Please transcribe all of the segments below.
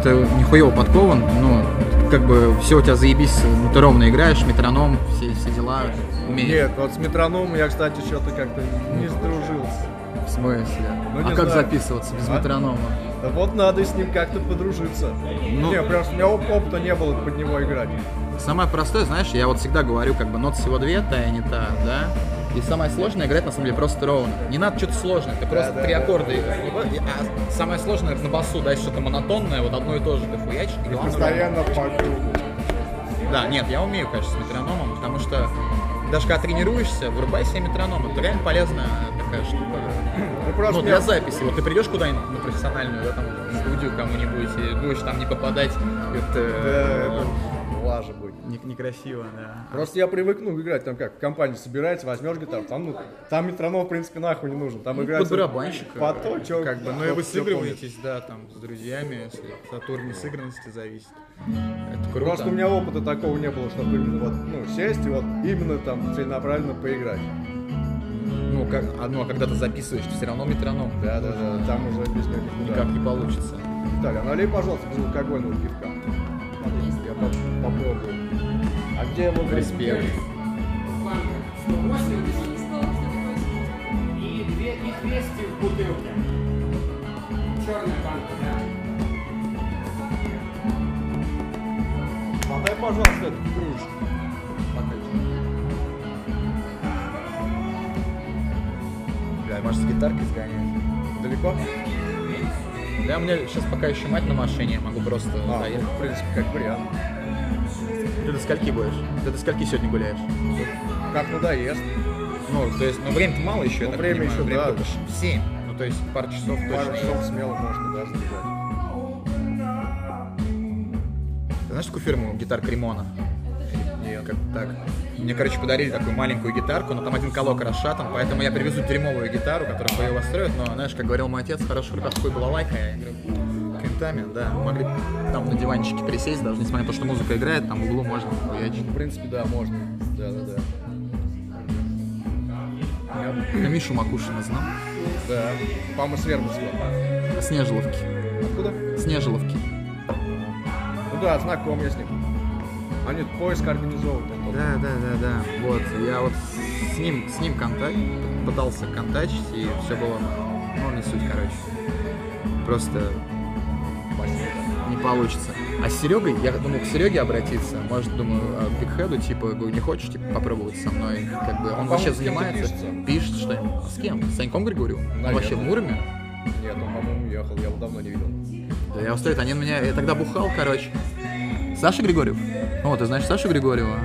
это нихуево подкован, ну, как бы все у тебя заебись, ну, ты ровно играешь, метроном, все, все дела умеешь. Нет, вот с метрономом я, кстати, что-то как-то не сдружился. В смысле? Ну, а как знаю. записываться без А? метронома? Да вот надо с ним как-то подружиться. Ну- Не, просто у меня оп- опыта не было под него играть. Самое простое, знаешь, я вот всегда говорю, как бы нот всего две, та и не та, да? И самое сложное играть на самом деле просто ровно. Не надо что-то сложное, ты просто да, три да. аккорда играешь. А самое сложное на басу, да, что-то монотонное, вот одно и то же ты хуячишь. и главное, Постоянно по кругу. Да, нет, я умею, конечно, с метрономом, потому что даже когда тренируешься, вырубай себе метроном. Это реально полезная такая штука. Ну, Ну, для я- записи. Вот ты придешь куда-нибудь на профессиональную, да, там, студию кому-нибудь, и будешь там не попадать, это, Да, это лажа будет. не- некрасиво, да. Просто я привык, ну, играть там как, компания собирается, возьмешь гитару, там, ну, там метроном, в принципе, нахуй не нужен. Там Под играется барабанщика. по то, чё- как бы, ну и вы сыгрываетесь, да, там, с друзьями, если от уровня сыгранности зависит. Это круто. Просто у меня опыта такого не было, чтобы именно вот, ну, сесть и вот именно там целенаправленно поиграть. Ну, как, а, ну, а когда ты записываешь, ты все равно метроном. Да, да, да, там уже без никуда. Никак не получится. Виталий, а налей, пожалуйста, безалкогольного пивка. Поп- попробую. А где его Респект. И, две- и 200 в бутылке. Черная банка, да. Подай, пожалуйста, эту кружку. Бля, может, с гитаркой сгонять? Далеко? Да, мне сейчас пока еще мать на машине, я могу просто А, доехать. ну, в принципе, как вариант. Ты до скольки будешь? Ты до скольки сегодня гуляешь? Как надоест. Ну, то есть, ну, время-то мало еще, я Ну, так время понимаю. еще, время да. только ш- семь. Ну, то есть, пару часов Пару точно. часов смело можно, да, сбегать. Ты знаешь такую фирму гитар Кремона? Нет. Как так. Мне, короче, подарили такую маленькую гитарку, но там один колок расшатан, поэтому я привезу дерьмовую гитару, которая по ее восстроит, но, знаешь, как говорил мой отец, хорошая рука такой была лайка, я говорю, кентами, да, могли там на диванчике присесть, даже несмотря на то, что музыка играет, там в углу можно хуячить. В принципе, да, можно. Да, да, да. Ты Мишу Макушина знал? Да. По-моему, с Вербовского. Снежеловки. Откуда? Снежеловки. Ну да, знаком я с ним. Они поиск организовывают. Да, да, да, да. Вот, я вот с ним, с ним контакт, пытался контачить, и все было, ну, не суть, короче. Просто не получится. А с Серегой, я думал к Сереге обратиться, может, думаю, а к Бигхеду, типа, говорю, не хочешь, типа, попробовать со мной, как бы, он по-моему, вообще занимается, пишет что-нибудь. А С кем? С Саньком Григорьевым? Он Наверное. вообще в Муроме? Нет, он, по-моему, уехал. Я его давно не видел. Да я устаю, они на меня, я тогда бухал, короче. Саша Григорьев? О, ты знаешь Сашу Григорьева?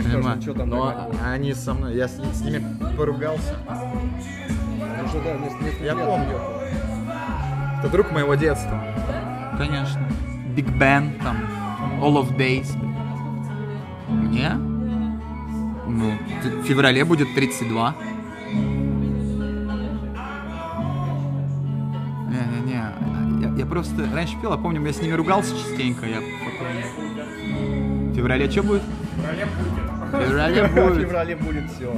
Нема. спрашивает, что там Но они со мной, я с, с ними поругался. Уже, да, несколько несколько Я помню. Это друг моего детства. Конечно. Big Ben, там, All of Days. Мне? Ну, в феврале будет 32. Не-не-не, я, я просто раньше пел, а помню, я с ними ругался частенько, я потом- В феврале что будет? В феврале В будет. феврале будет все.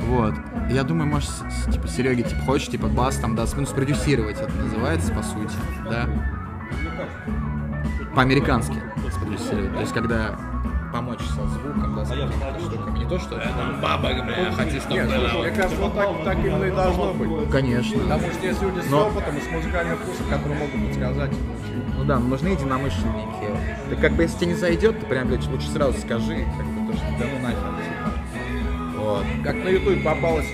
Вот. Я думаю, может, с- типа, Сереге, типа, хочешь, типа, бас там даст, ну, спродюсировать это называется, по сути, да? По-американски спродюсировать. То есть, когда помочь со звуком, да, с какими-то штуками. Не то, что там, баба, бля, хочу, чтобы Нет, слушай, мне кажется, вот так, так именно и должно быть. Конечно. Потому что есть люди с Но- опытом и с музыкальным вкусом, которые могут подсказать. Ну да, нужны единомышленники. Ты как бы, если тебе не зайдет, ты прям, блядь, лучше сразу скажи, как бы, то, что да ну нахер. типа. Вот. Как на ютубе попалось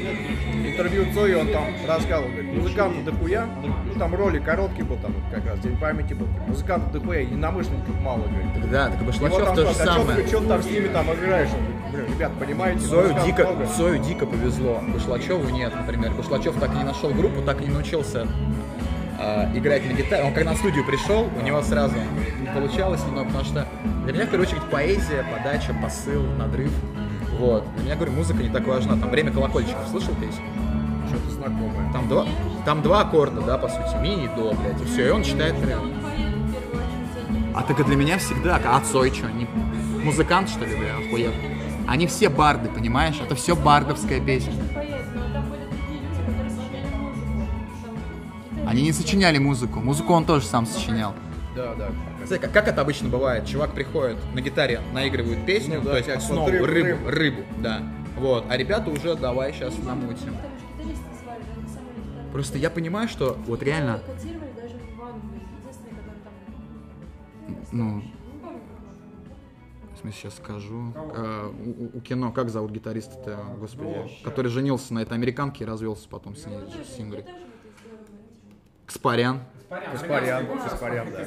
интервью Цои, он там рассказывал, говорит, музыканты дохуя, ну там ролик короткий был, там как раз День памяти был, музыкантов дохуя, единомышленников мало, говорит. Так да, так Башлачев то же спрашивают, самое. «А чё ты там с ними там играешь? Говорит, ребят, понимаете, Цою дико, много». Цою дико повезло. Башлачеву нет, например. Башлачев так и не нашел группу, так и не научился а, играть на гитаре. Он когда на студию пришел, у него сразу не получалось немного, потому что для меня в первую очередь поэзия, подача, посыл, надрыв. Вот. Для меня, говорю, музыка не так важна. Там время колокольчиков. Слышал песню? Что-то знакомое. Там два, там два аккорда, да, по сути, ми и до, блядь, и все, и он читает прям. А так и для меня всегда, а Цой что, не музыкант, что ли, бля, охуел? Они все барды, понимаешь? Это все бардовская песня. Они не сочиняли музыку. Музыку он тоже сам сочинял. Да, да. Знаете, как, как это обычно бывает? Чувак приходит на гитаре, наигрывает песню, Ну да, то есть как основу, вот рыбу, рыбу, рыбу. да. Вот, а ребята уже давай сейчас намутим. Просто я понимаю, что вот реально, ну, в смысле, сейчас скажу. Э, у, у- кино, как зовут гитариста-то, господи, который женился на этой американке и развелся потом с ней, с Сингрой. Я тоже это сделала. Кспарян. Каспарян, Каспарян, да.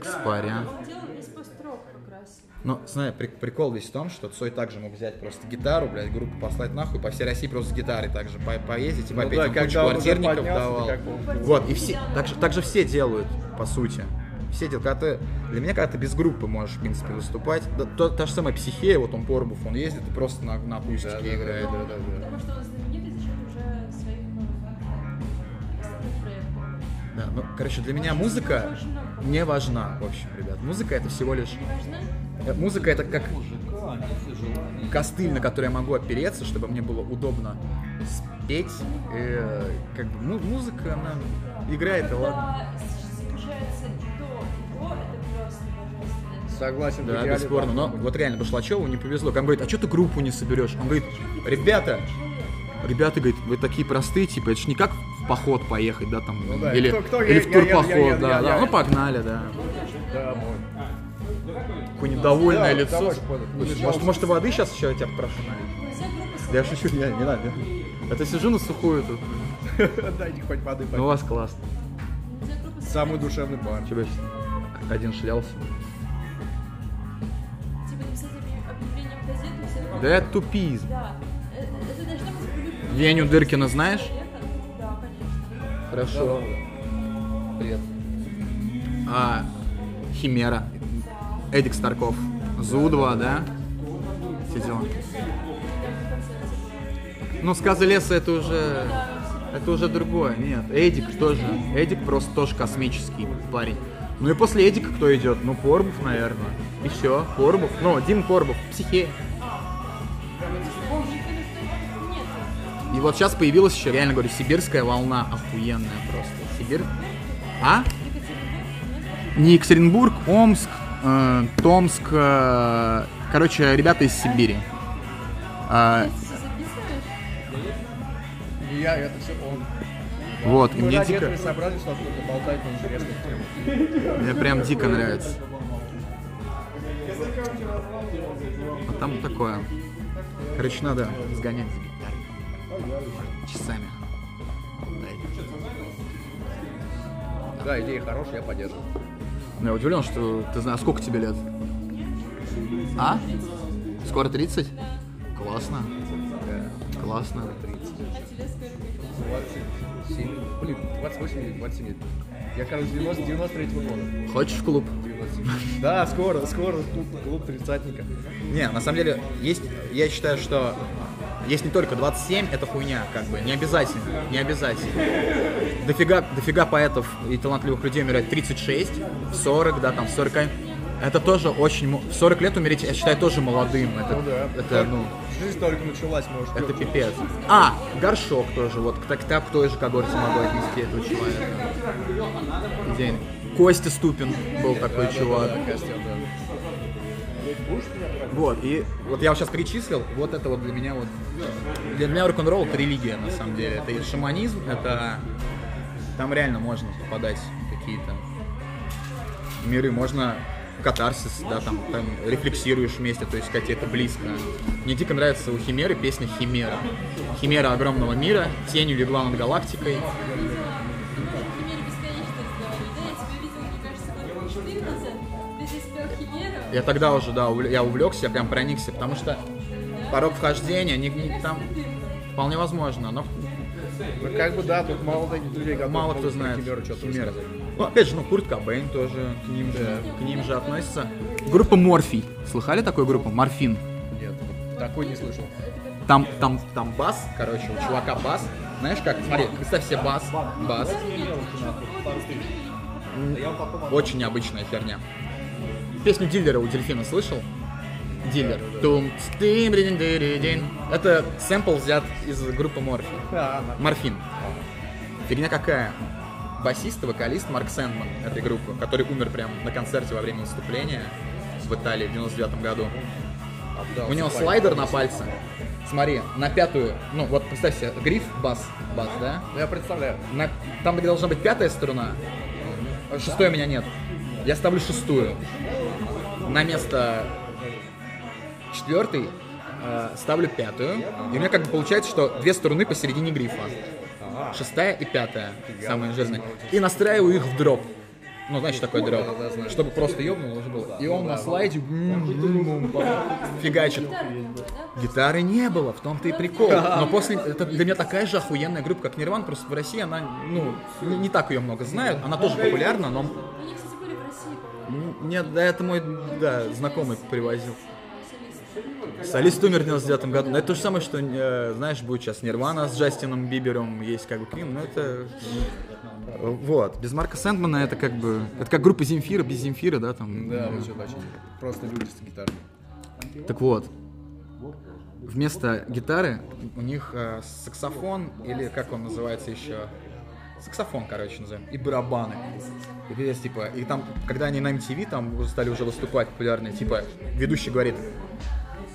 Кспарян. Он делал весь пост-рок как раз. Но, знаешь, при- прикол весь в том, что Цой также мог взять просто гитару, блядь, группу послать нахуй, по всей России просто с гитарой также по поездить и Ну попеть. да, Он кучу квартирников поднялся, давал. ты как бы- Вот, и все, так же, так же все делают, по сути. Все делают, когда ты, для меня, когда ты без группы можешь, в принципе, выступать, да, то, та же самая психея, вот он Порбов, он ездит и просто на, на акустике играет. Но Потому что он Да, ну, короче, для меня музыка не важна, в общем, ребят. Музыка это всего лишь... Э, Музыка это как костыль, на который я могу опереться, чтобы мне было удобно спеть. Э, как бы му- музыка, она играет, и ладно. И и. Согласен, Да, бесспорно. Но вот реально Башлачеву не повезло. Он говорит, а что ты группу не соберешь? Он говорит, ребята, ребята, говорит, вы такие простые, типа, это ж не как в поход поехать, да, там, Ну да, или, кто- кто, или я- в я- турпоход, я- я- да, я- да, я- ну погнали, да. Да, мой. Какое недовольное Да, лицо. давай. Может, может, и воды сейчас еще я тебя прошу я шучу, не, не надо. А то сижу на сухую тут. Дайте хоть воды Ну, у вас классно. Самый душевный бар. Че, один шлялся? Типа. Да это тупиз. Да. Веню Дыркина знаешь? Да, конечно. Хорошо. Привет. А, Химера. Эдик Старков. Зу-2, да? Все дела. Ну, сказы леса это уже... Это уже другое. Нет, Эдик тоже. Эдик просто тоже космический парень. Ну и после Эдика кто идет? Ну, Порбов, наверное. И все, Порбов. Ну, Дим Порбов, психе. И вот сейчас появилась еще, реально говорю, сибирская волна охуенная просто. Сибирь. А? Не Екатеринбург, Омск, э, Томск. э, короче, ребята из Сибири. А? И я, это все он. вот, и мне дико, собрались, на интересных темах. мне прям дико нравится. А там такое. Короче, надо сгонять за гитарой. Часами. Да. Да, идея хорошая, я поддерживаю. Ну, я удивлен, что ты знаешь, сколько тебе лет? А? Скоро 30? Классно. Классно. 27, блин, 28 или 27 лет. Я, короче, 90, 93 года. Хочешь в клуб? 97. Да, скоро, скоро, клуб, клуб тридцатника. Не, на самом деле, есть, я считаю, что есть не только 27, это хуйня, как бы, не обязательно, не обязательно. Дофига, дофига поэтов и талантливых людей умирает в 36, в 40, да, там, в 40. Это тоже очень... В 40 лет умереть, я считаю, тоже молодым. Это, Ну да. это ну, Жизнь только началась, может. это пипец. А, Горшок тоже, вот, к, к, к той же когорте могу отнести этого человека. День. Костя Ступин был такой чувак. Вот, и вот я сейчас перечислил, вот это вот для меня вот, для меня рок-н-ролл это религия, на самом деле. Это и шаманизм, это, там реально можно попадать в какие-то миры, можно катарсис, да, там, там рефлексируешь вместе, то есть, как это близко. Мне дико нравится у Химеры песня Химера. Химера огромного мира, тенью легла над галактикой. Я тогда уже, да, увл- я увлекся, я прям проникся, потому что порог вхождения, не, не- там вполне возможно, но Ну, как бы, да, тут мало таких людей, готовы мало кто знает что-то Химера. рассказать. Ну, опять же, ну, Курт Кобейн тоже к ним же, к ним же относится. Группа Морфий. Слыхали такую группу? Морфин. Нет, такой не слышал. Там, там, там бас, короче, у чувака бас. Знаешь как? Смотри, представь себе бас. Бас. Очень необычная херня. Песню Диллера у Дельфина слышал? Дилер. Это сэмпл взят из группы Морфин. На- Морфин. Фигня какая? Басист и вокалист Марк Сэндман этой группы, который умер прямо на концерте во время выступления в Италии в 99 году. У него слайдер на пальце. Смотри, на пятую, ну вот представь себе, гриф, бас, бас, да? Ну, Я представляю. На- там, где должна быть пятая струна, а шестой у меня нет. Я ставлю шестую. На место четвертой э, ставлю пятую. И у меня как бы получается, что две струны посередине грифа. Шестая и пятая, самые жирные. И настраиваю их в дроп. Ну, знаешь, что такое дроп? Чтобы просто ёбнуло уже было. И он на слайде фигачит. Гитары не было, в том-то и прикол. Но после, это для меня такая же охуенная группа, как Нирван, просто в России она, ну, не так ее много знают. Она тоже популярна, но нет, да, это мой, да, знакомый привозил. солист. Умер в 99 году. Но это то же самое, что, э, знаешь, будет сейчас Нирвана с Джастином Бибером, есть как бы Квин, но это... э, Вот, без Марка Сэндмана это как бы... Это как группа Земфира, без Земфира, да, там. Да, что-то очень. Просто люди с гитарой. Так вот, вместо гитары у них э, саксофон, или как он называется еще, саксофон, короче, назовем, и барабаны. И пиздец, типа, и там, когда они на MTV там уже стали уже выступать популярные, типа, ведущий говорит,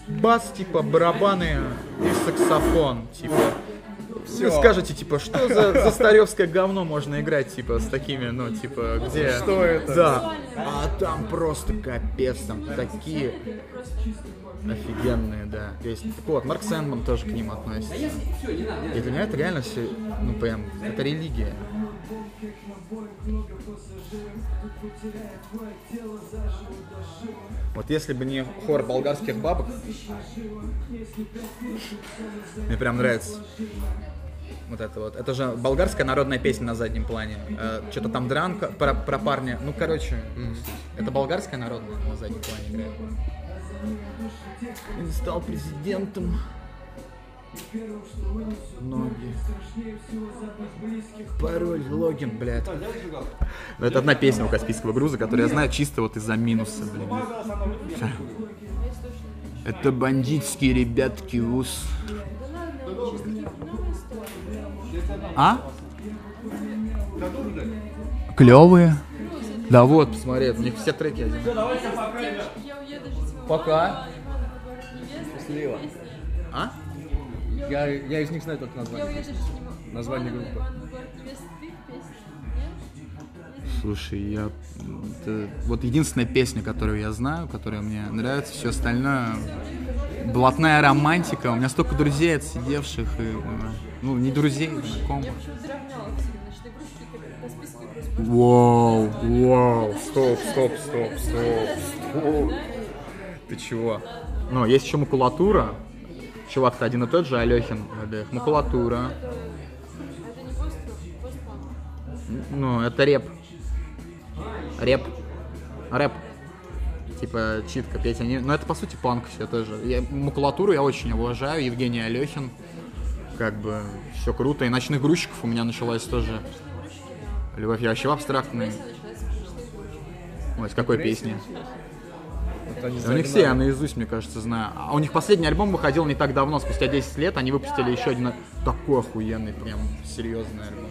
бас, типа, барабаны и саксофон, типа. Вы Всё. скажете, типа, что за, за старевское говно можно играть, типа, с такими, ну, типа, где... Что это? Да. А там просто капец, там такие офигенные, да. Есть, так вот, Марк Сэндман тоже к ним относится. И для меня это реально все, ну, прям, это религия. Вот если бы не хор болгарских бабок, мне прям нравится. Вот это вот. Это же болгарская народная песня на заднем плане. Что-то там дранка про, про парня. Ну, короче, это болгарская народная на заднем плане играет. Он стал президентом. Ноги. Пароль, логин, блядь. Ну, Это одна песня у Каспийского груза, которую я знаю чисто вот из-за минуса, блин. Это бандитские ребятки ус. А? Клевые. Да вот, посмотри, у них все треки один. Пока. Слева. А? Я, я из них знаю только название. Название группы. Слушай, я... это вот единственная песня, которую я знаю, которая мне нравится, все остальное... Блатная романтика. У меня столько друзей отсидевших и... э, Ну, не друзей, знакомых. Вау, вау, стоп, стоп, стоп, стоп, стоп. Ты чего? Ну, есть еще макулатура. Чувак-то один и тот же, Алехин. обеих. Макулатура. Ну, это реп. Реп. Рэп. Типа читка петь. Они... Ну, это по сути панк все тоже. Я, макулатуру я очень уважаю. Евгений Алехин. Как бы все круто. И ночных грузчиков у меня началась тоже. Любовь, я вообще в абстрактной. Ой, с какой песни? Вот они У них все, я наизусть, мне кажется, знаю. А у них последний альбом выходил не так давно, спустя 10 лет, они выпустили еще один такой охуенный, прям серьезный альбом.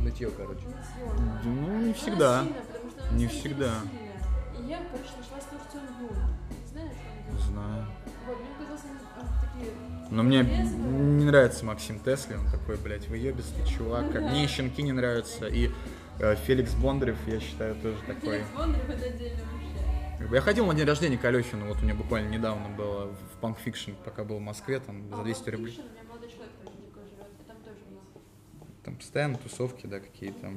Нытье, короче. нытье. Ну, не Она всегда. что Не всегда. сильная. И я, короче, нашла слушать? Знаю. Но мне не нравится Максим Тесли, он такой, блядь, выебистый чувак. Как Мне и щенки не нравятся, и э, Феликс Бондарев, я считаю, тоже такой. Феликс Бондарев это отдельно Я ходил на день рождения к Алехину, вот у меня буквально недавно было в Punk Fiction, пока был в Москве, там за 200 А, рублей. Fiction, У меня молодой человек там недалеко живет, и там тоже много. Там постоянно тусовки, да, какие-то.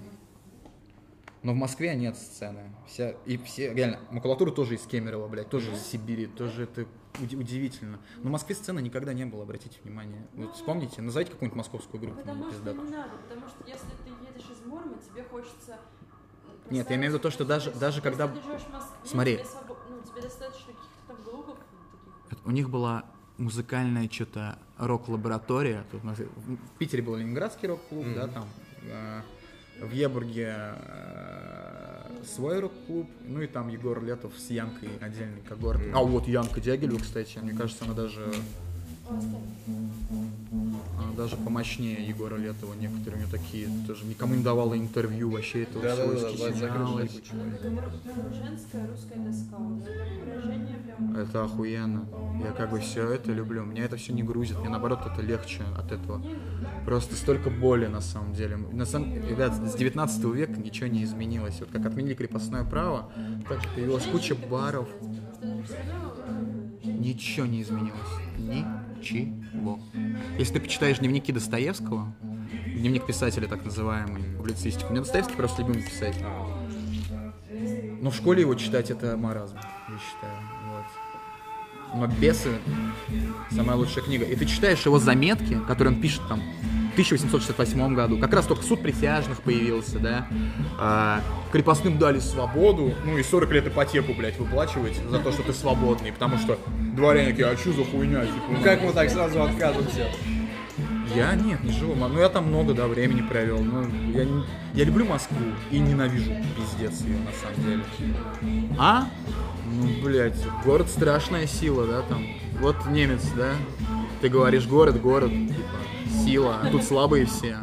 Но в Москве нет сцены. Вся, и все, реально, макулатура тоже из Кемерово, блядь, тоже из Сибири, тоже это удивительно. Но в Москве сцены никогда не было, обратите внимание. Вот вспомните, назовите какую-нибудь московскую группу, Потому ну, что не надо, потому что если ты едешь из Мурма, тебе хочется... Нет, я имею в виду то, что даже- даже когда- Если ты живешь в Москве, Смотри. тебе, свобо- ну, тебе достаточно каких-то там глупых таких. У них была музыкальная что-то рок-лаборатория. Тут у нас в Питере был Ленинградский рок-клуб, да, там. э, В Ебурге э, свой рок-клуб, ну и там Егор Летов с Янкой отдельный когорт. А вот Янка Дягилева, кстати, мне кажется, она даже даже помощнее Егора Летова. Некоторые у нее такие тоже никому не давала интервью, вообще это Да-да-да, свойски да. Женская русская доска. Вот это охуенно. Я как бы все это люблю. Меня это все не грузит. Мне наоборот это легче от этого. Просто столько боли на самом деле. На самом... Ребят, с 19 века ничего не изменилось. Вот как отменили крепостное право, так появилась куча баров. Э, Ничего не изменилось. Ничего. Если ты почитаешь дневники Достоевского, дневник писателя так называемый, публицистику, у меня Достоевский просто любимый писатель. Но в школе его читать это маразм, я считаю. Вот. Но «Бесы» — самая лучшая книга. И ты читаешь его заметки, которые он пишет там 1868 году. Как раз только суд присяжных появился, да. А, крепостным дали свободу, ну и 40 лет ипотеку, блядь, выплачивать за то, что ты свободный. Потому что дворяне такие, а что за хуйня? Типа, ну, Как мы так сразу откажемся? я нет, не живу. Ну я там много, да, времени провел. Ну, я, не- я люблю Москву и ненавижу пиздец ее на самом деле. А? Ну, блядь, город страшная сила, да, там. Вот немец, да? Ты говоришь город, город, типа, сила, тут слабые все.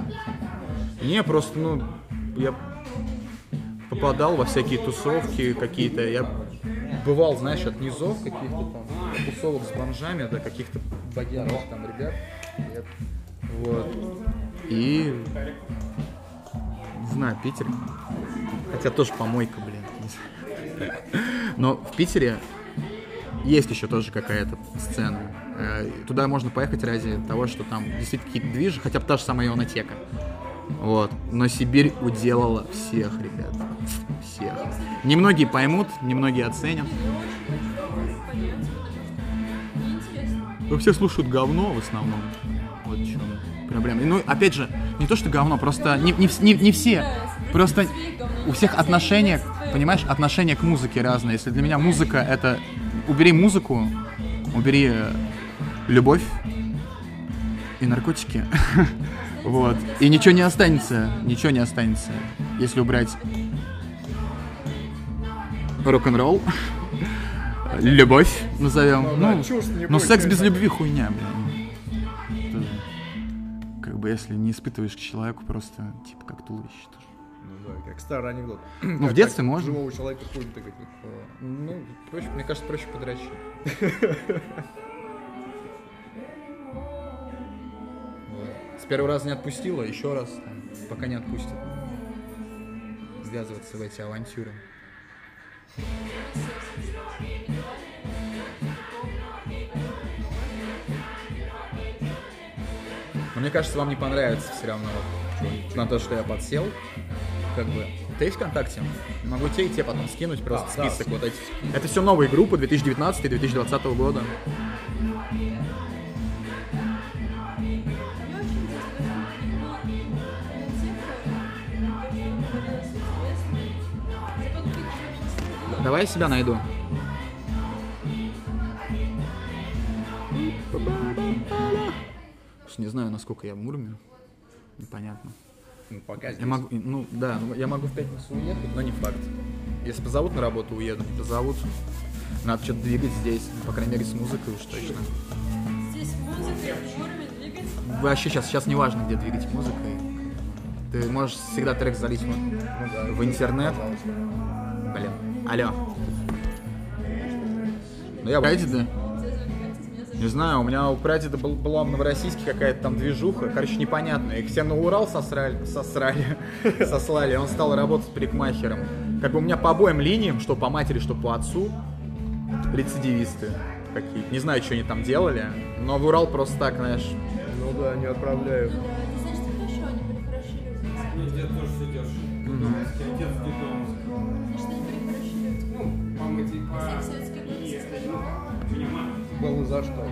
Не, просто, ну, я попадал во всякие тусовки какие-то, я бывал, знаешь, от низов каких-то там, тусовок с бомжами, до каких-то бодяжных там ребят. Я- Вот. И... Не знаю, Питер. Хотя тоже помойка, блин. Но в Питере есть еще тоже какая-то сцена. Э, Туда можно поехать ради того, что там действительно какие-то движи, хотя бы та же самая ионотека. Вот. Но Сибирь уделала всех, ребят. Всех. Немногие поймут, немногие оценят. Ну, все слушают говно в основном. Вот в чем проблема. Ну, опять же, не то, что говно, просто не, не, не- не все. Просто у всех отношения, понимаешь, отношения к музыке разные. Если для меня музыка это... Убери музыку, убери э, любовь и наркотики. Вот. И ничего не останется. Ничего не останется. Если убрать рок-н-ролл, любовь назовем. Ну да, Ну, не но будет, секс без любви хуйня, блин. Тоже. Как бы если не испытываешь к человеку, просто типа как туловище тоже. Ну да, как старый анекдот. Ну, в детстве можно. Живого человека хуй тыкать. Ну, проще, мне кажется, проще подрочить. С первого раза не отпустила, еще раз, там, пока не отпустит. Ввязываться в эти авантюры. Но мне кажется, вам не понравится все равно на то, что я подсел. Как бы. Ты ВКонтакте? Могу тебе и тебе потом скинуть просто Да, да. список вот этих. Это все новые группы 2019-2020 года. Давай я себя найду. Не знаю, насколько я в Мурме. Непонятно. Ну, пока здесь. Я могу, ну да, ну, я могу в пятницу уехать, но не факт. Если позовут на работу, уеду, не позовут. Надо что-то двигать здесь, по крайней мере, с музыкой уж точно. Здесь музыка, в форме двигать. Вообще сейчас, сейчас не важно, где двигать музыкой. Ты можешь всегда трек залить в, в интернет. Блин, алло. Ну я прадеда. Не знаю, у меня у прадеда был, была в Новороссийске какая-то там движуха, короче, непонятная. Их все на Урал сосрали, сосрали, сослали, он стал работать парикмахером. Как бы у меня по обоим линиям, что по матери, что по отцу, рецидивисты какие-то. Не знаю, что они там делали, но в Урал просто так, знаешь, Ну да, не отправляю. Ну, это значит, что еще они перехорошили. Мне дед тоже сидел. Отец Ну, мама типа... И- состояли. Понимаю. Было за что.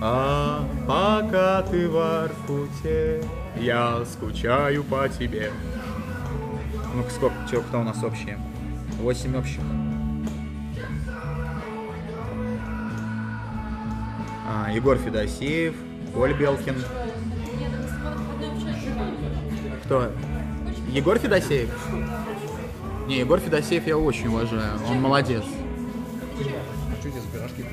А пока ты в Аркуте, я скучаю по тебе. Ну-ка, сколько, чё, кто у нас общие? Восемь общих. а, Егор Федосеев, Коль Белкин. Кто? Егор Федосеев? Не, Егор Федосеев я очень уважаю. Он молодец. Что здесь пирожки?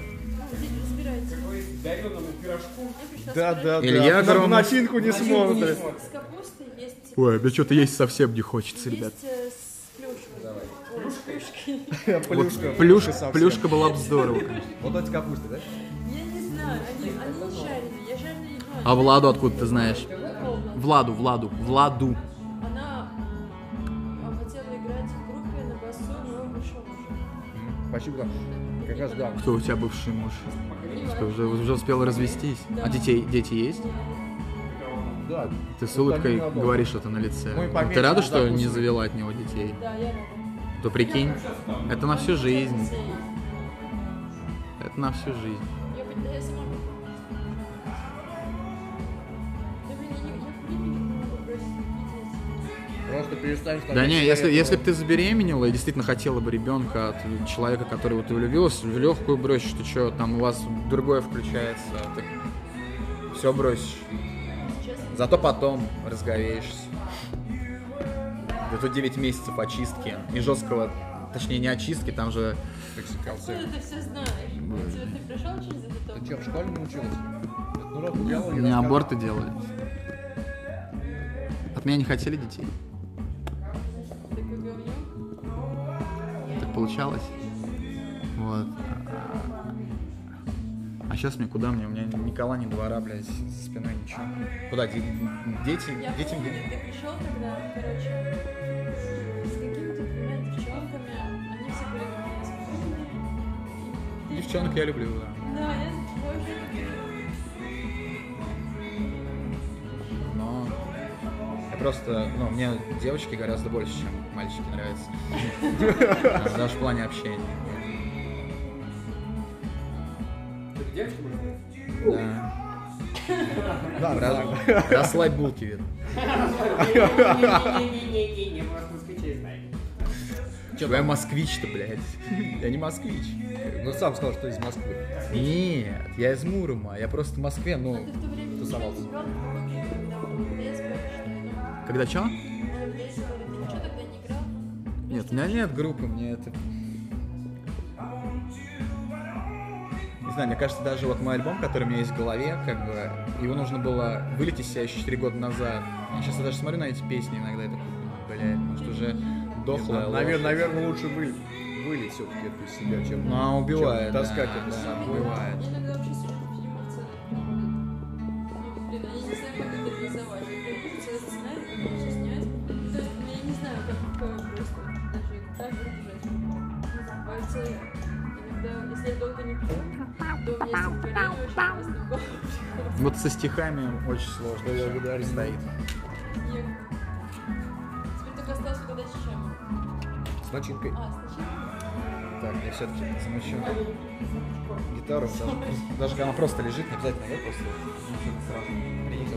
Да, да, да. Илья На- Громов. Начинку не смотрит. С капустой есть, Ой, мне что-то есть совсем не хочется, ребят. есть э. Плюшка. Плюшка, плюшка была бы здорово. Вот эти капусты, да? Я не знаю, они, они не жареные. Я жареные. А Владу откуда ты знаешь? Владу, Владу, Владу. Спасибо. Как раз да. Кто у тебя бывший муж? Ты уже, уже успел развестись? А детей, дети есть? Да. Ты с улыбкой говоришь что-то на лице. Ты рада, что не завела от него детей? Да, я рада. То прикинь, это на всю жизнь. Это на всю жизнь. Просто перестань Да не, если, если бы ты забеременела и действительно хотела бы ребенка от человека, которого ты влюбилась, в легкую бросишь, ты что, там у вас другое включается, ты все бросишь. Зато потом разговеешься. Зато 9 месяцев очистки и жесткого, точнее не очистки, там же Ты Токсикация. все знаешь. Ты, ты прошел через это? Ты что, в школе не училась? Рассказывала. аборты делали. От меня не хотели детей. Получалось. Вот. А сейчас мне куда мне? У меня ни кола, ни двора, блядь, со спиной ничего. Куда? Де- Дети? Я Детям помню, где? ты пришел тогда, короче, с какими-то двумя девчонками, они все были такие спокойные. И- Девчонок я люблю, да. Да, я вообще такие. Просто, ну, мне девочки гораздо больше, чем мальчики нравятся. Да, Даже в плане общения. Можешь? Да. Да, Раз-. Расслабь булки, видно. Не-не-не-не-не, может, москвичей знаешь. Че, я москвич-то, блядь. Я не москвич. Ну, сам сказал, что из Москвы. Нет, я из Мурома. Я просто в Москве, ну... Ты в то время не Тусовался. Когда что? Нет, у меня нет группы, мне это... Не знаю, мне кажется, даже вот мой альбом, который у меня есть в голове, как бы, его нужно было вылить из себя еще 4 года назад. Я сейчас даже смотрю на эти песни иногда и такой, блядь, может уже дохлая Наверное, лошадь. наверное, лучше вы, вылить все-таки это из себя, чем, Ну, а убивает, чем да, таскать это с да, собой. убивает. Вот со стихами очень сложно. Да, я говорю, стоит. Теперь только осталось угадать с чем. С начинкой. А, сначала. Так, я все-таки замочу гитару. Даже, даже когда она просто лежит, не обязательно, да, просто ничего сразу. Принять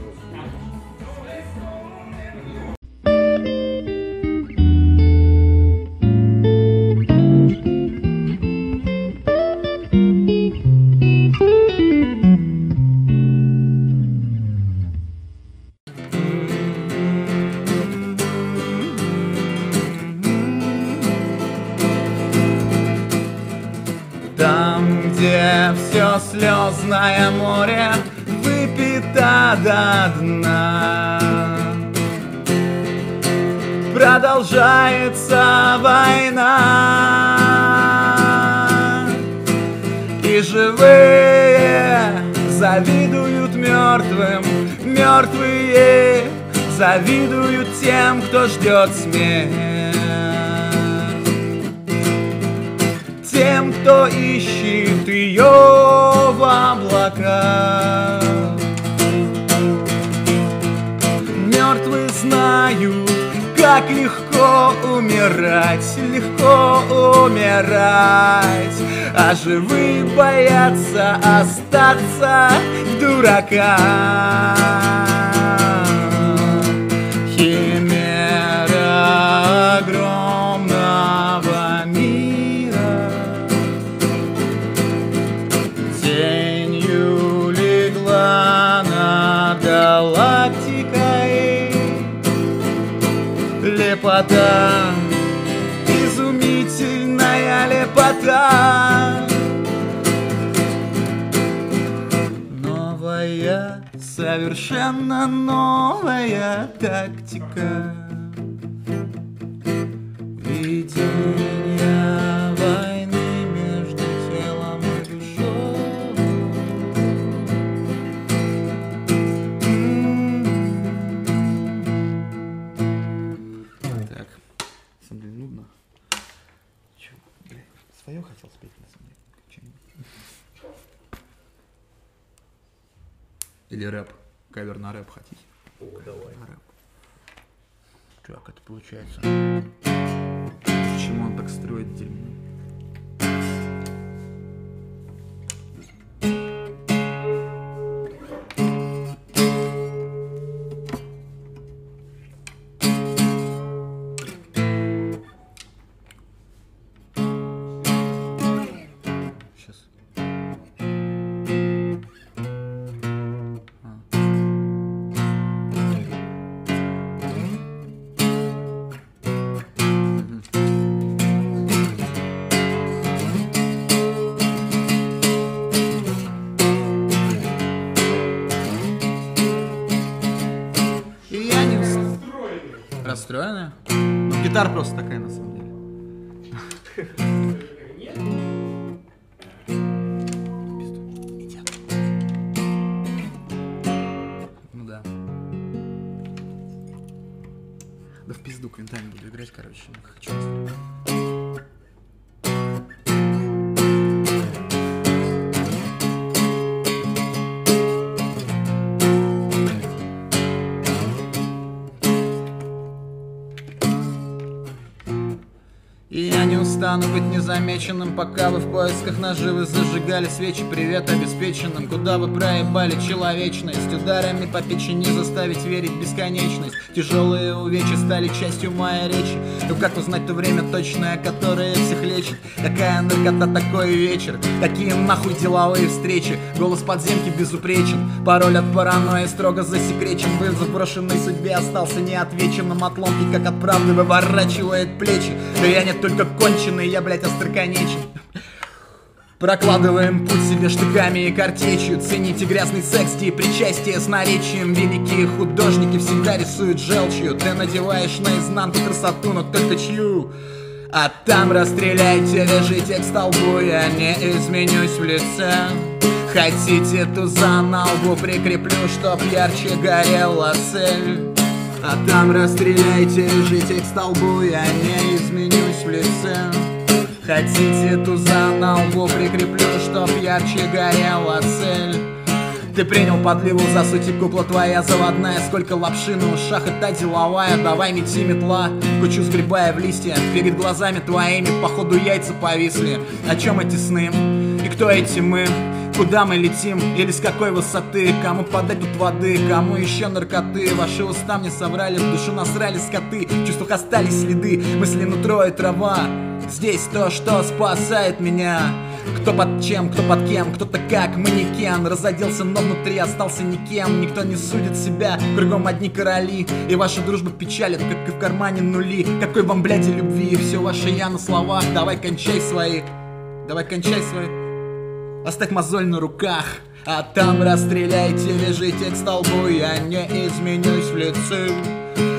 ждет смерть тем, кто ищет ее в облаках. Мертвые знают, как легко умирать, легко умирать, а живые боятся остаться в дураках. Совершенно новая тактика. Ведения войны между телом и душой. Так, на самом деле нудно. Блядь, свое хотел спеть, на самом деле. Или рэп. Кавер на рэп хотите? О, давай. На рэп. Как это получается? Почему он так строит дерьмо? Я не устану быть незамеченным, пока вы в поисках наживы зажигали свечи. Привет обеспеченным, куда вы проебали человечность. Ударами по печени заставить верить бесконечность. Тяжелые увечья стали частью моей речи. Ну как узнать то время точное, которое всех лечит? Какая наркота, такой вечер. Какие нахуй деловые встречи. Голос подземки безупречен. Пароль от паранойи строго засекречен. Вызов брошенной судьбе остался неотвеченным. Отломки, как от правды, выворачивает плечи. Да я не только конченый, я, блядь, остроконечен. Прокладываем путь себе штыками и картечью. Цените грязный секс и причастие с наречием. Великие художники всегда рисуют желчью. Ты надеваешь наизнанку красоту, но только чью? А там расстреляйте, вяжите к столбу Я не изменюсь в лице. Хотите туза на лбу прикреплю, чтоб ярче горела цель? А там расстреляйте, вяжите к столбу Я не изменюсь в лице Хотите туза на лбу прикреплю, чтоб ярче горела цель. Ты принял подливу, за сути кукла твоя заводная. Сколько лапши на ушах, это деловая. Давай мети метла, кучу сгребая в листья. Перед глазами твоими, походу яйца повисли. О чем эти сны? И кто эти мы? Куда мы летим? Или с какой высоты? Кому подать тут воды? Кому еще наркоты? Ваши уста мне соврали, в душу насрали скоты. В чувствах остались следы, мысли нутро и трава. Здесь то, что спасает меня. Кто под чем, кто под кем, кто-то как манекен. Разоделся, но внутри остался никем. Никто не судит себя, кругом одни короли. И ваша дружба печалит, как и в кармане нули. Какой вам, блядь, любви, все ваше я на словах. Давай кончай свои, давай кончай свои Оставь мозоль на руках а там расстреляйте, вяжите к столбу Я не изменюсь в лице.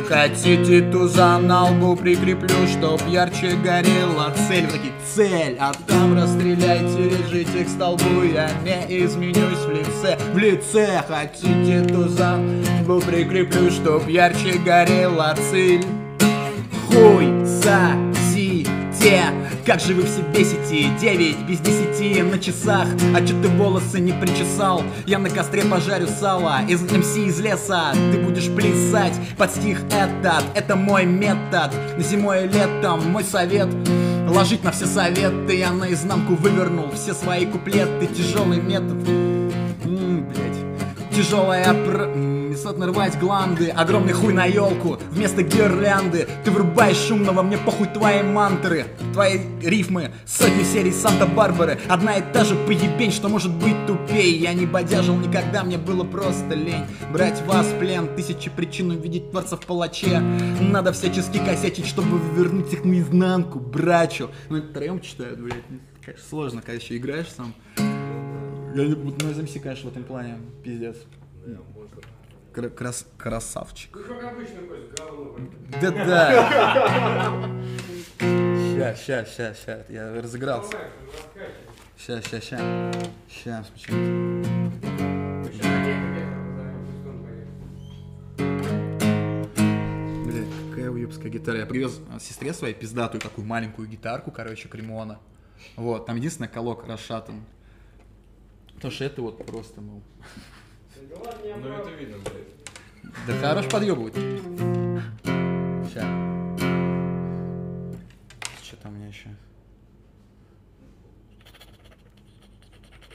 Хотите туза на лбу прикреплю, чтоб ярче горела цель. Вы такие, цель, а там расстреляйте, вяжите к столбу Я не изменюсь в лице, в лице! Хотите туза на лбу прикреплю, чтоб ярче горела цель. Хуй, сосите Как же вы все бесите? Девять без десяти на часах. А чё ты волосы не причесал? Я на костре пожарю сало Из МС из леса. Ты будешь плясать под стих этот. Это мой метод. Зимой и летом мой совет. Ложить на все советы. Я наизнанку вывернул все свои куплеты. Тяжелый метод. М, Тяжелая пр... м, способна рвать гланды. Огромный хуй на елку вместо гирлянды. Ты врубаешь шумного, мне похуй твои мантры. Твои рифмы, сотни серий Санта-Барбары. Одна и та же поебень, что может быть тупей Я не бодяжил никогда, мне было просто лень. Брать вас в плен, тысячи причин увидеть творца в палаче. Надо всячески косячить, чтобы вернуть их наизнанку, брачу. Ну это втроем читают, блядь, конечно, сложно, когда еще играешь сам. Я не буду, ну, MC, конечно, в этом плане пиздец. Кра- крас- красавчик. Ну, как обычно, Кость, говно. Да-да. Ща, ща, ща, ща, я разыгрался. Почему? Сейчас позовем, пусть он поедет. Блядь, какая уебская гитара. Я привез а, сестре своей пиздатую такую маленькую гитарку, короче, Кремона. Вот, там единственный колок расшатан. Потому что это вот просто, мол. Ну это видно, блядь. Да хорош подъебывать. Ща. Что там у меня еще?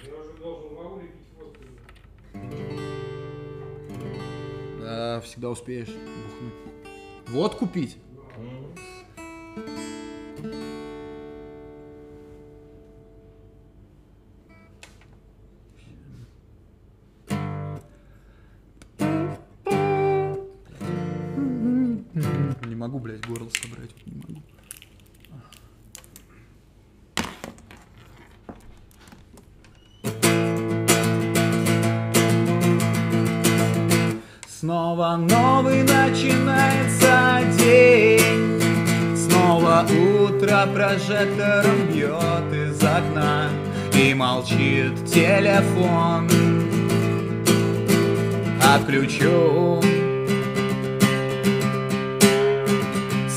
Я уже должен водку. Да, всегда успеешь бухнуть. Вот купить. Прожектором бьет из окна И молчит телефон. Отключу.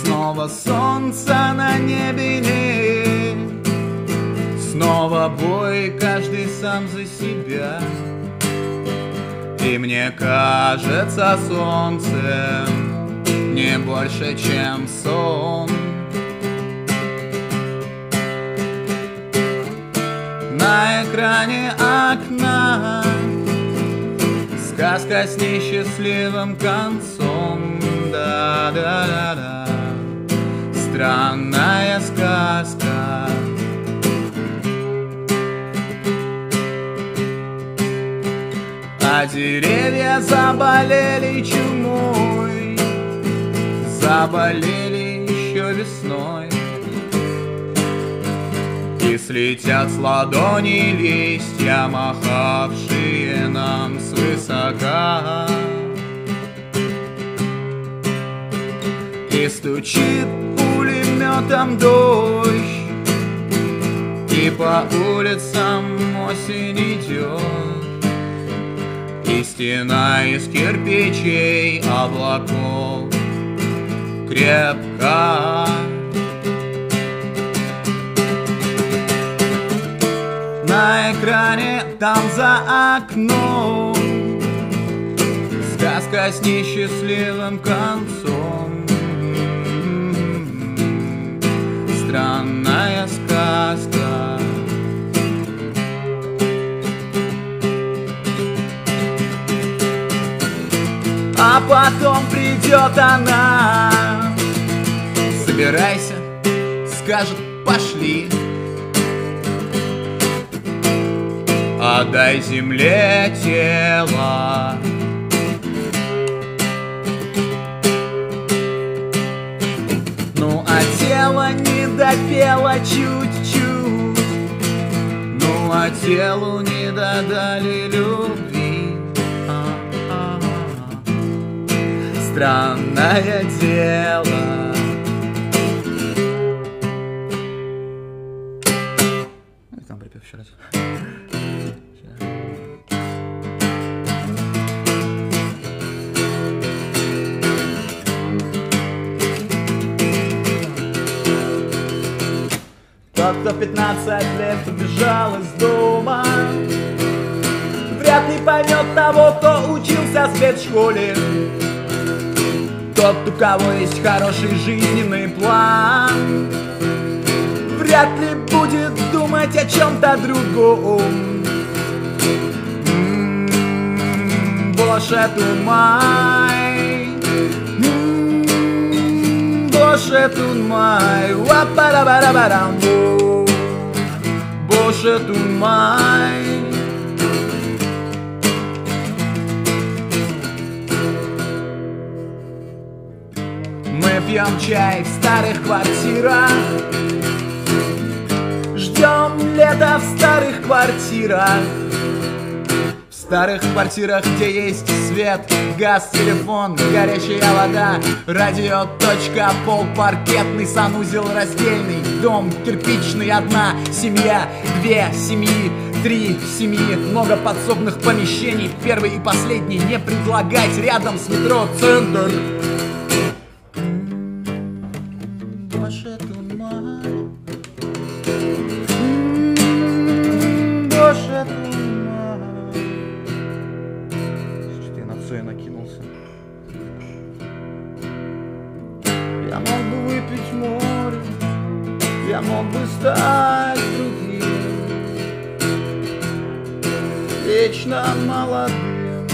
Снова солнце на небе Снова бой, каждый сам за себя. И мне кажется солнце Не больше, чем сон На экране окна. Сказка с несчастливым концом. Да-да-да-да. Странная сказка. А деревья заболели чумой. Заболели еще весной слетят с ладони листья, махавшие нам свысока. И стучит пулеметом дождь И по улицам осень идет И стена из кирпичей облаков крепка На экране там за окном. Сказка с несчастливым концом. Странная сказка. А потом придет она. Собирайся, скажет пошли Отдай земле тело Ну а тело не допело чуть-чуть Ну а телу не додали любви А-а-а. Странное дело Там припев еще раз. Тот, кто 15 лет убежал из дома. Вряд ли поймет того, кто учился в спецшколе. Тот, у кого есть хороший жизненный план. Вряд ли будет думать о чем-то другом. М, Боже ты мой М, Боже ты мой Уа-па-ра-ба-ра-ба-рам. Ты мой Мы пьем чай в старых квартирах. Ждем лета в старых квартирах старых квартирах, где есть свет, газ, телефон, горячая вода Радио, точка, пол, паркетный, санузел раздельный Дом кирпичный, одна семья, две семьи Три семьи, много подсобных помещений Первый и последний не предлагать рядом с метро центр Я мог бы выпить море Я мог бы стать другим. Вечно молодым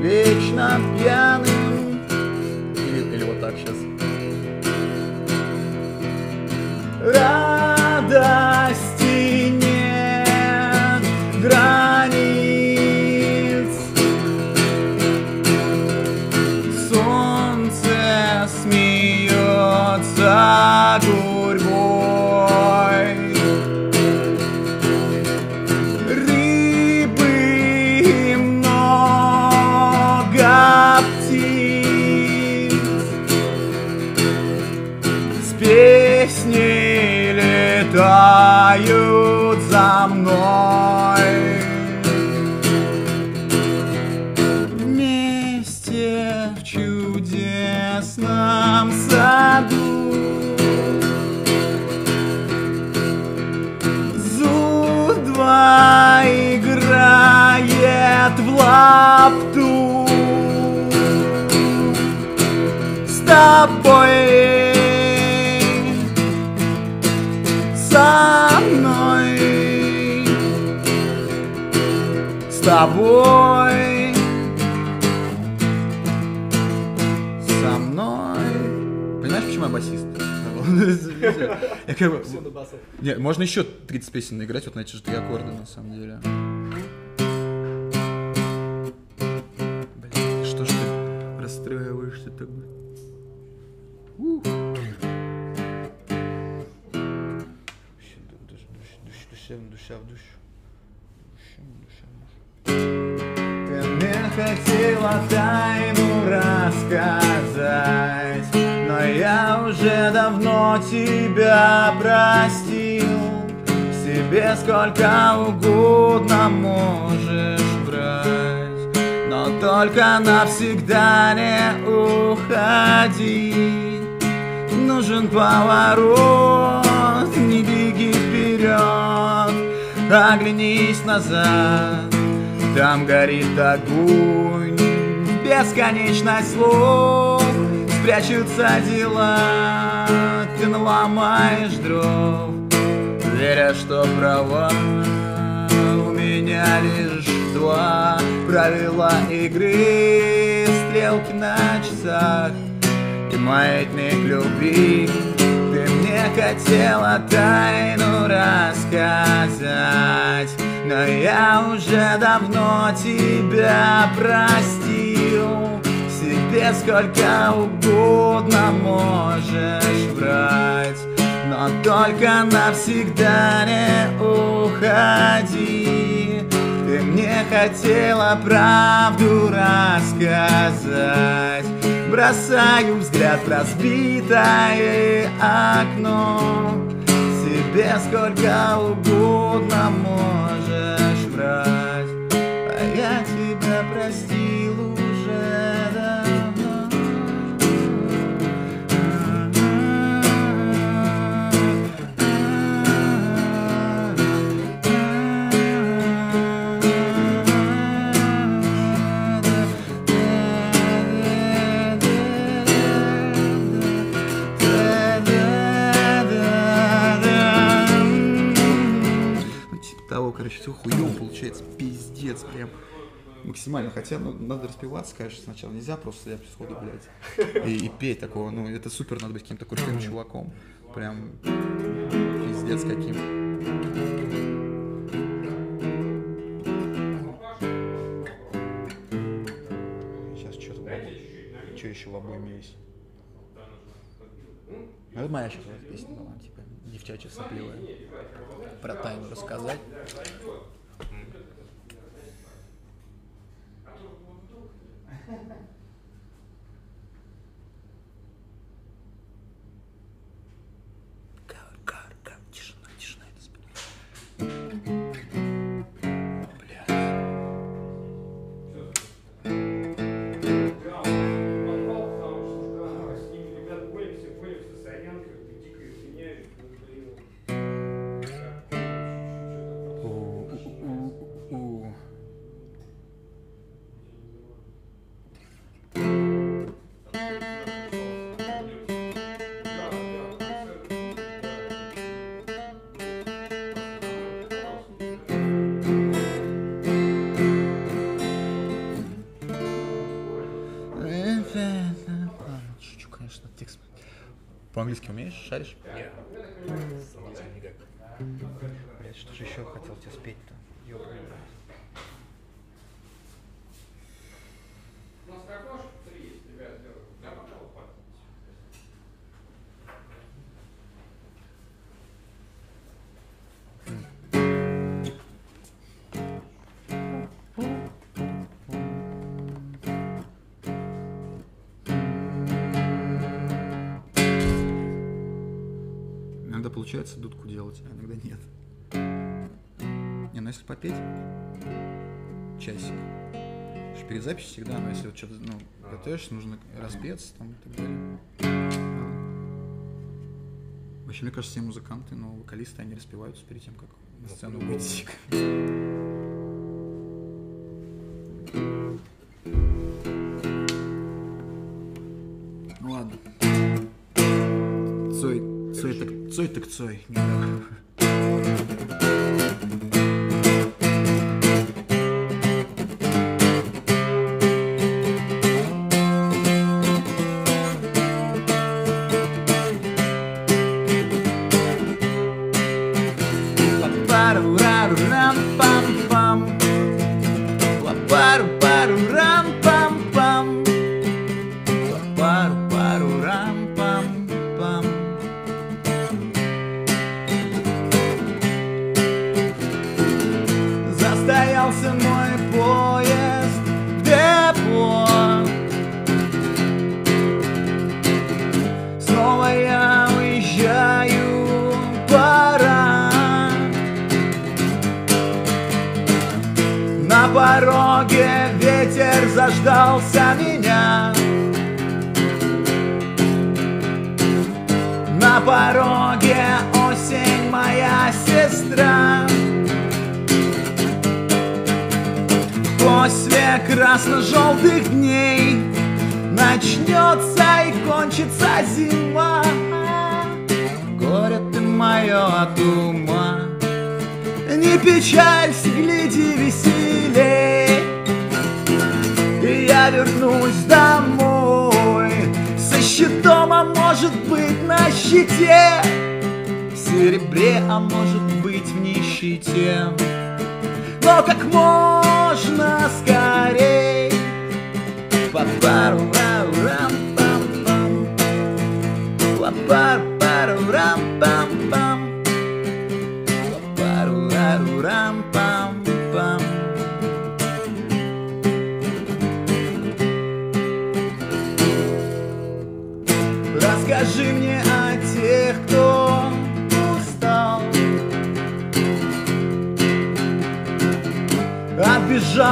Вечно пьяным. Или, или вот так сейчас. Радости за мной. Вместе в чудесном саду. Зу-два играет в лапту. С тобой. Со С тобой Со мной Понимаешь, почему я басист? Я как бы... Не, можно еще 30 песен наиграть вот на эти же три аккорда, на самом деле. Блин, что ж ты расстраиваешься так? Ух. Душа в душу. В душа в душу. Хотела тайну рассказать Но я уже давно тебя простил. Себе сколько угодно можешь брать Но только навсегда не уходи. Нужен поворот, не беги вперед Оглянись назад там горит огонь, бесконечность слов. Спрячутся дела, ты наломаешь дров. Веря, что права, у меня лишь два Правила игры, стрелки на часах И маятник любви. Ты мне хотела тайну рассказать но я уже давно тебя простил. Себе сколько угодно можешь брать Но только навсегда не уходи. Ты мне хотела правду рассказать. Бросаю взгляд в разбитое окно Себе сколько угодно можешь пиздец, прям. максимально. Хотя, ну, надо распеваться, конечно, сначала. Нельзя просто я сходу, блядь, и, и петь такого. Ну, это супер, надо быть каким-то крутым чуваком. Прям пиздец каким. Сейчас что-то. Что еще в обойме есть? Ну, Это моя сейчас песня была, типа, девчачья сопливая. Про тайну рассказать. Делают. Я попал хватит. Иногда получается дудку делать, а иногда нет. Ну если попеть, часик. Перед записью всегда, но если вот что-то, ну, готовишься, нужно распеться там и так далее. Вообще, мне кажется, все музыканты, но вокалисты, они распеваются перед тем, как на сцену выйти. Ну ладно. Цой, цой так, цой так цой.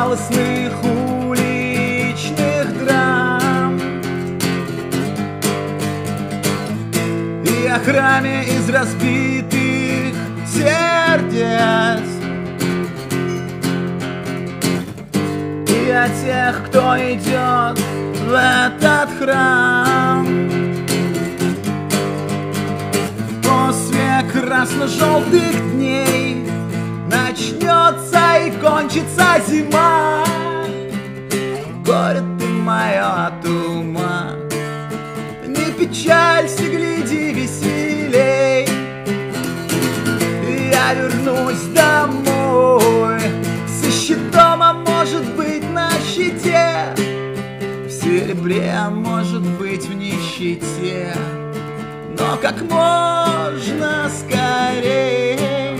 Безжалостных уличных драм. И о храме из разбитых сердец. И о тех, кто идет в этот храм. После красно-желтых дней Начнется и кончится зима как можно скорее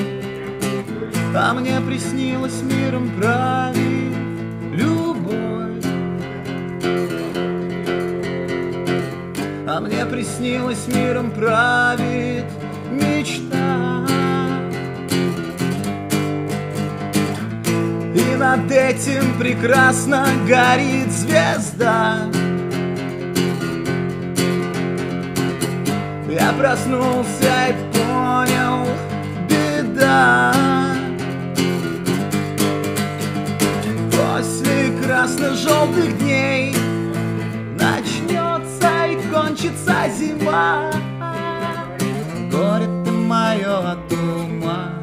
А мне приснилось миром правит любовь. А мне приснилось миром правит мечта. И над этим прекрасно горит звезда проснулся и понял, беда. После красно-желтых дней Начнется и кончится зима. Горе ты мое от ума.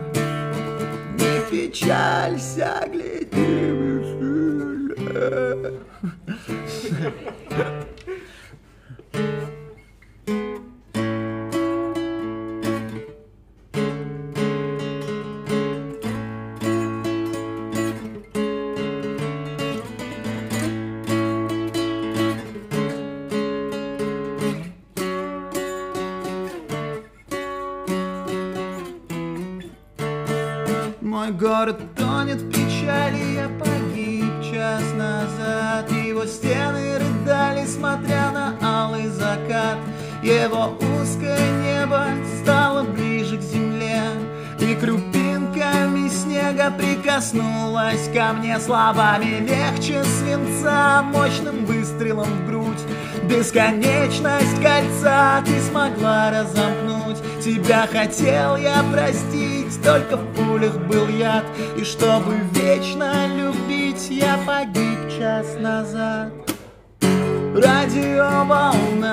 Не печалься, гляди. Мой Словами легче свинца, мощным выстрелом в грудь. Бесконечность кольца ты смогла разомкнуть. Тебя хотел я простить, только в пулях был яд. И чтобы вечно любить, я погиб час назад. Радиоволна.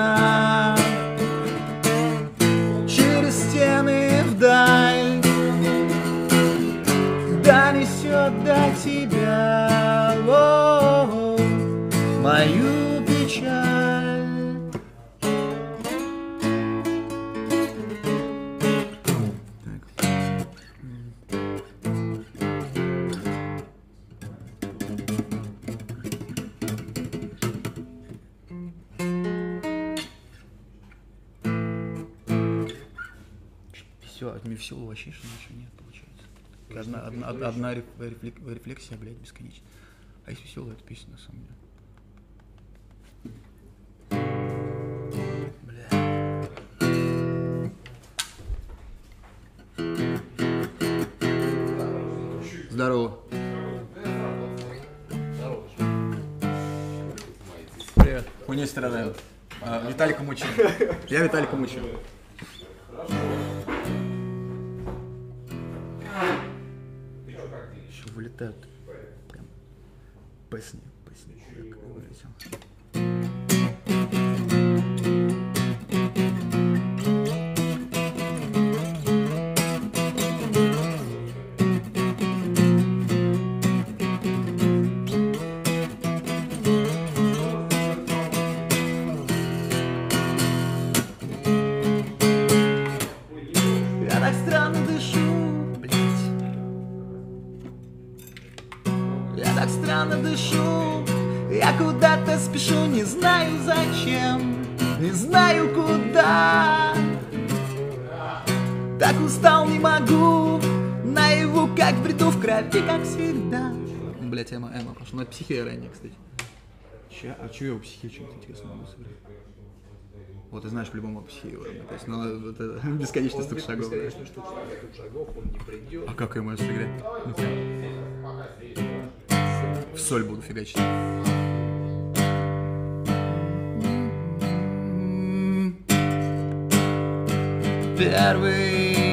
Через стены вдаль. Донесет до тебя о, Мою печаль. Все, веселого вообще что ничего нет, получается. Одна, одна, одна, одна реф- рефлек- рефлексия, блядь, бесконечна. А есть веселая эта песня на самом деле. Бля. Здорово. Привет. Хуйней страдаем. А, Виталика мучим. Я Виталика мучаю. Вылетают прям песни, песни, как вылетел. Устал, не могу, наяву, как в бреду, в крови, как всегда. Блять, Эма, Эма пошла. Ну, это психия ранее, кстати. Че, а че я у психии чем-то интересно могу сыграть? Вот, ты знаешь, по-любому психию. То есть, ну, вот это бесконечный стук шагов. да. шагов он не придет. А как я могу сыграть? Ну, прям. В соль буду фигачить. Первый,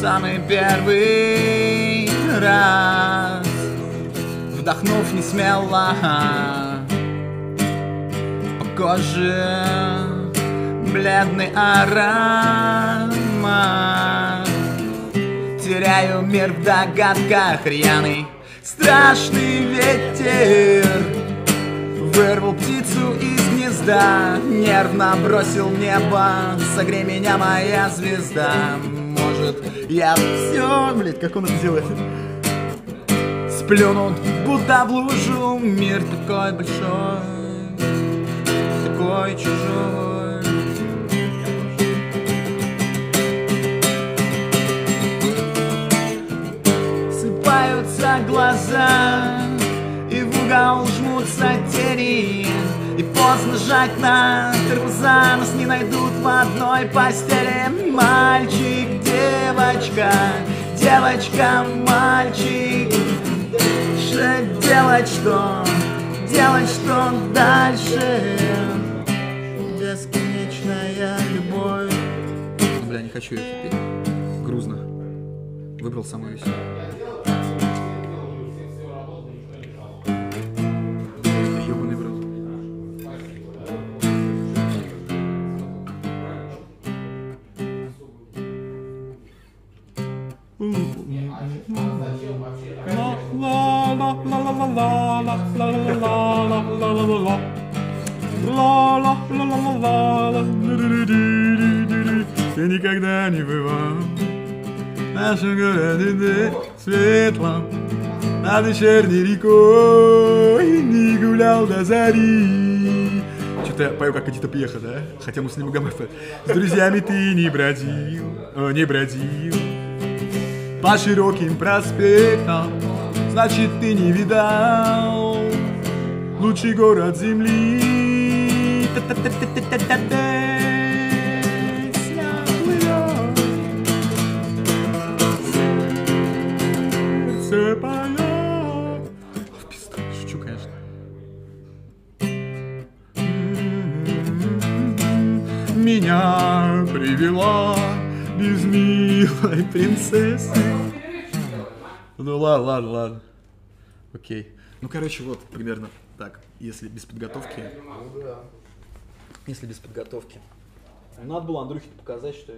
самый первый раз Вдохнув не смело По коже бледный аромат. Теряю мир в догадках рьяный Страшный ветер. Вырвал птицу из гнезда Нервно бросил небо Согрей меня, моя звезда Может, я все... Блять, как он это делает? Сплюнул, будто в лужу Мир такой большой Такой чужой. Сыпаются глаза И в угол жмутся тени И поздно жать на тормоза Нас не найдут в одной постели. Мальчик, девочка Девочка, мальчик Что делать что? Делать что дальше? Бесконечная любовь. Бля, не хочу это петь Грузно. Выбрал самую веселую Ты никогда не бывал в нашем городе светлом Над вечерней рекой не гулял до зари Что-то я пою как Эдита Пьеха, да? Хотя мы с ним Гамефа. С друзьями ты не бродил, о, не бродил По широким проспектам Значит, ты не видал Лучший город земли. Сердце поет. В пизду, шучу, конечно. Меня привела без милой принцессы. Ну ладно, ладно, ладно. Окей. Ну, короче, вот примерно так, если без подготовки. Ну да. Если без подготовки. Надо было Андрюхе показать, что